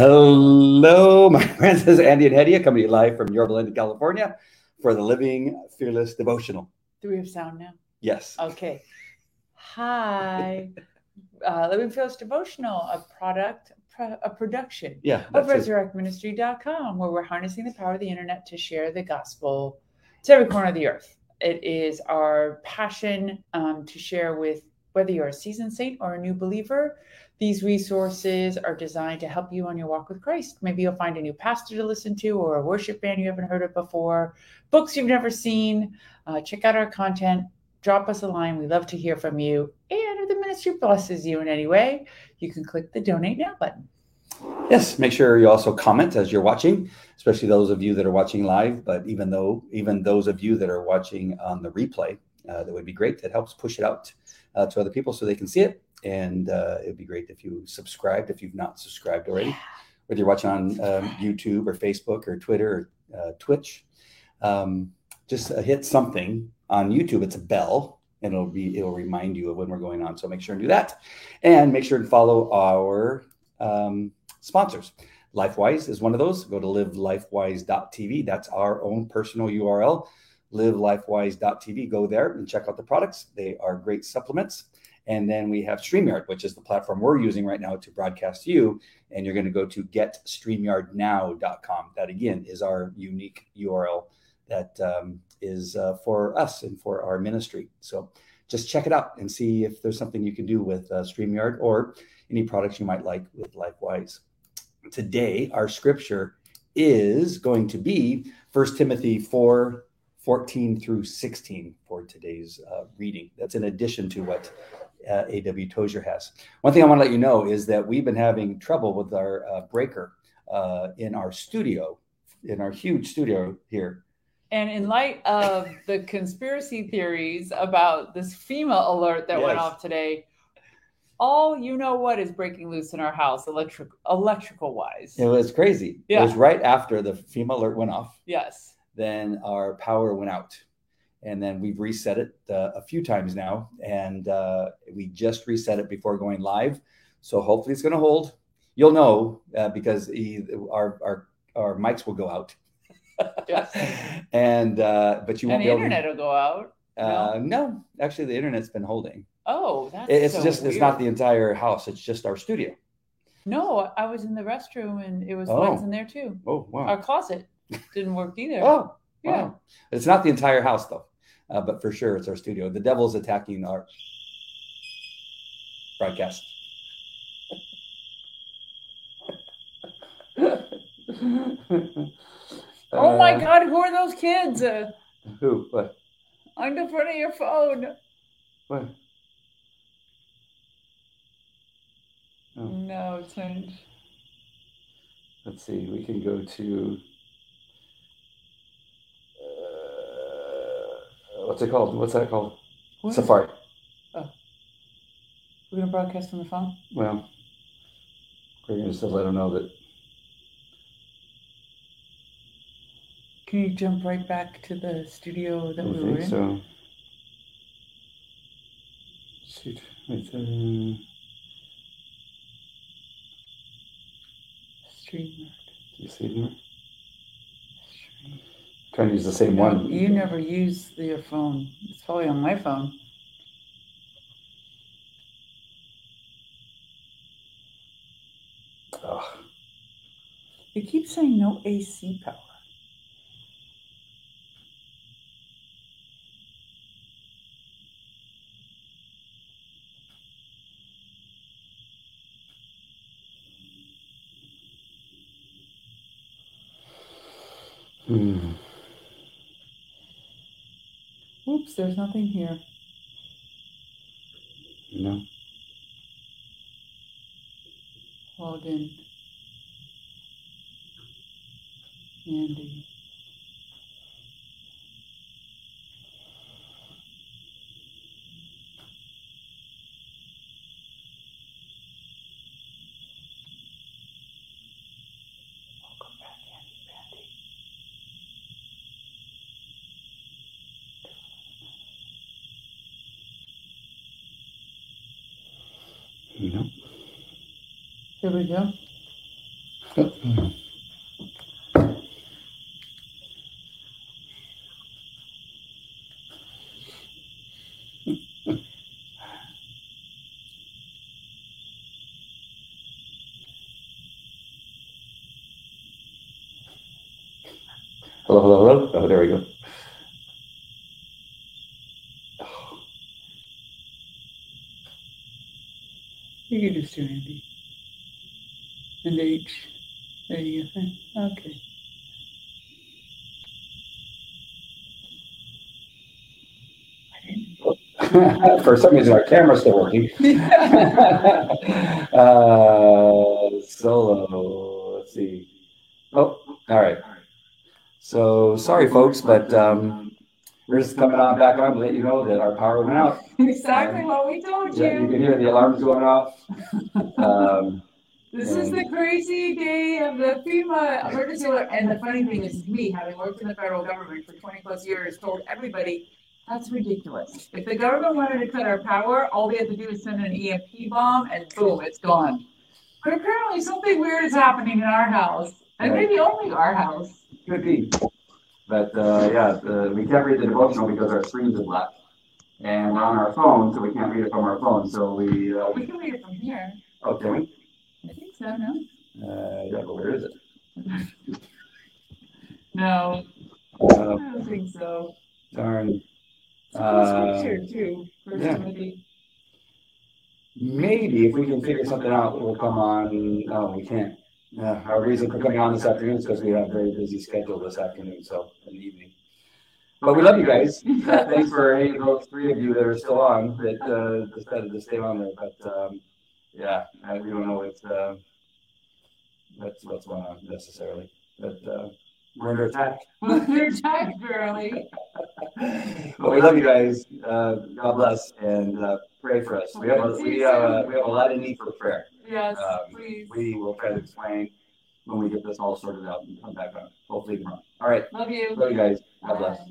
Hello, my friends. This is Andy and Hedieh coming to you live from Yorba Linda, California for the Living Fearless Devotional. Do we have sound now? Yes. Okay. Hi. Uh, Living Fearless Devotional, a product, pro- a production Yeah. of resurrectministry.com, where we're harnessing the power of the internet to share the gospel to every corner of the earth. It is our passion um, to share with whether you're a seasoned saint or a new believer. These resources are designed to help you on your walk with Christ. Maybe you'll find a new pastor to listen to or a worship band you haven't heard of before, books you've never seen. Uh, check out our content. Drop us a line. We love to hear from you. And if the ministry blesses you in any way, you can click the donate now button. Yes. Make sure you also comment as you're watching, especially those of you that are watching live. But even though, even those of you that are watching on the replay, uh, that would be great. That helps push it out uh, to other people so they can see it. And uh, it'd be great if you subscribed if you've not subscribed already. Whether you're watching on um, YouTube or Facebook or Twitter or uh, Twitch, um, just uh, hit something on YouTube. It's a bell, and it'll be it'll remind you of when we're going on. So make sure and do that, and make sure and follow our um, sponsors. LifeWise is one of those. Go to livelifewise.tv. That's our own personal URL. Livelifewise.tv. Go there and check out the products. They are great supplements. And then we have StreamYard, which is the platform we're using right now to broadcast you. And you're going to go to getstreamyardnow.com. That again is our unique URL that um, is uh, for us and for our ministry. So just check it out and see if there's something you can do with uh, StreamYard or any products you might like with LifeWise. Today, our scripture is going to be 1 Timothy 4 14 through 16 for today's uh, reading. That's in addition to what uh, A.W. Tozer has. One thing I want to let you know is that we've been having trouble with our uh, breaker uh, in our studio, in our huge studio here. And in light of the conspiracy theories about this FEMA alert that went off today, all you know what is breaking loose in our house, electric electrical wise. It was crazy. It was right after the FEMA alert went off. Yes. then our power went out. And then we've reset it uh, a few times now. And uh, we just reset it before going live. So hopefully it's going to hold. You'll know uh, because he, our, our, our mics will go out. And, uh, but you won't And the internet will go out. to. Uh, no, actually, the internet's been holding. Oh, that's It- It's so just, it's not the entire house. It's just our studio. No, I was in the restroom and it was Oh. lights in there too. Oh, wow. Our closet didn't work either. Oh, yeah. wow. It's not the entire house though, uh, but for sure it's our studio. The devil's attacking our broadcast. Oh my Uh, God, who are those kids? Who? What? on the front of your phone. What? Oh, No, it's not. let's see. We can go to. Uh, what's it called? What's that called? What? Safari. Oh. We're gonna broadcast from the phone. Well, we're going to let them know that. Can you jump right back to the studio that I we were think in? so. Shoot, right there. Do you see it? Trying to use the same one. you never use your phone. It's probably on my phone. Ugh. It keeps saying no AC power. Hmm. There's nothing here. No. Log in. Andy. Here we go. Hello, hello, hello. Oh, there we go. You can just do Andy. And H. There you go. Okay. For some reason, our camera's still working. uh, solo. Let's see. Oh, all right. So sorry, folks, but um, we're just coming on back on to let you know that our power went out. Exactly what we told Yeah, you you. can hear the alarms going off. Um, This is the crazy day of the FEMA emergency alert. And the funny thing is, me, having worked in the federal government for twenty plus years, told everybody, that's ridiculous. If the government wanted to cut our power, all they had to do is send an EMP bomb and boom, it's gone. But apparently something weird is happening in our house, and Right. maybe only our house. could be. But uh, yeah, the, we can't read the devotional because our screens are black. And we're on our phone, so we can't read it from our phone. So we, uh, We can read it from here. oh, can we? I think so, no? Uh, yeah, but where is it? No, Uh, I don't think so. darn. Uh, too, yeah. Maybe if we can figure something out, we'll come on. No, we can't. Yeah, our reason for coming on this afternoon is because we have a very busy schedule this afternoon, so in the evening. But we love you guys. Uh, thanks for any of those three of you that are still on that uh, decided to stay on there. But um, yeah, we don't know if uh, that's what's going on necessarily. But uh, we're under attack. They're attacked early. but we love you guys. Uh, God bless and uh, pray for us. We have a, we have a, we have a lot of need for prayer. Yes, Um, please. We will try to explain when we get this all sorted out and come back on. Hopefully tomorrow. All right. Love you. Love you guys. God bless. Bye.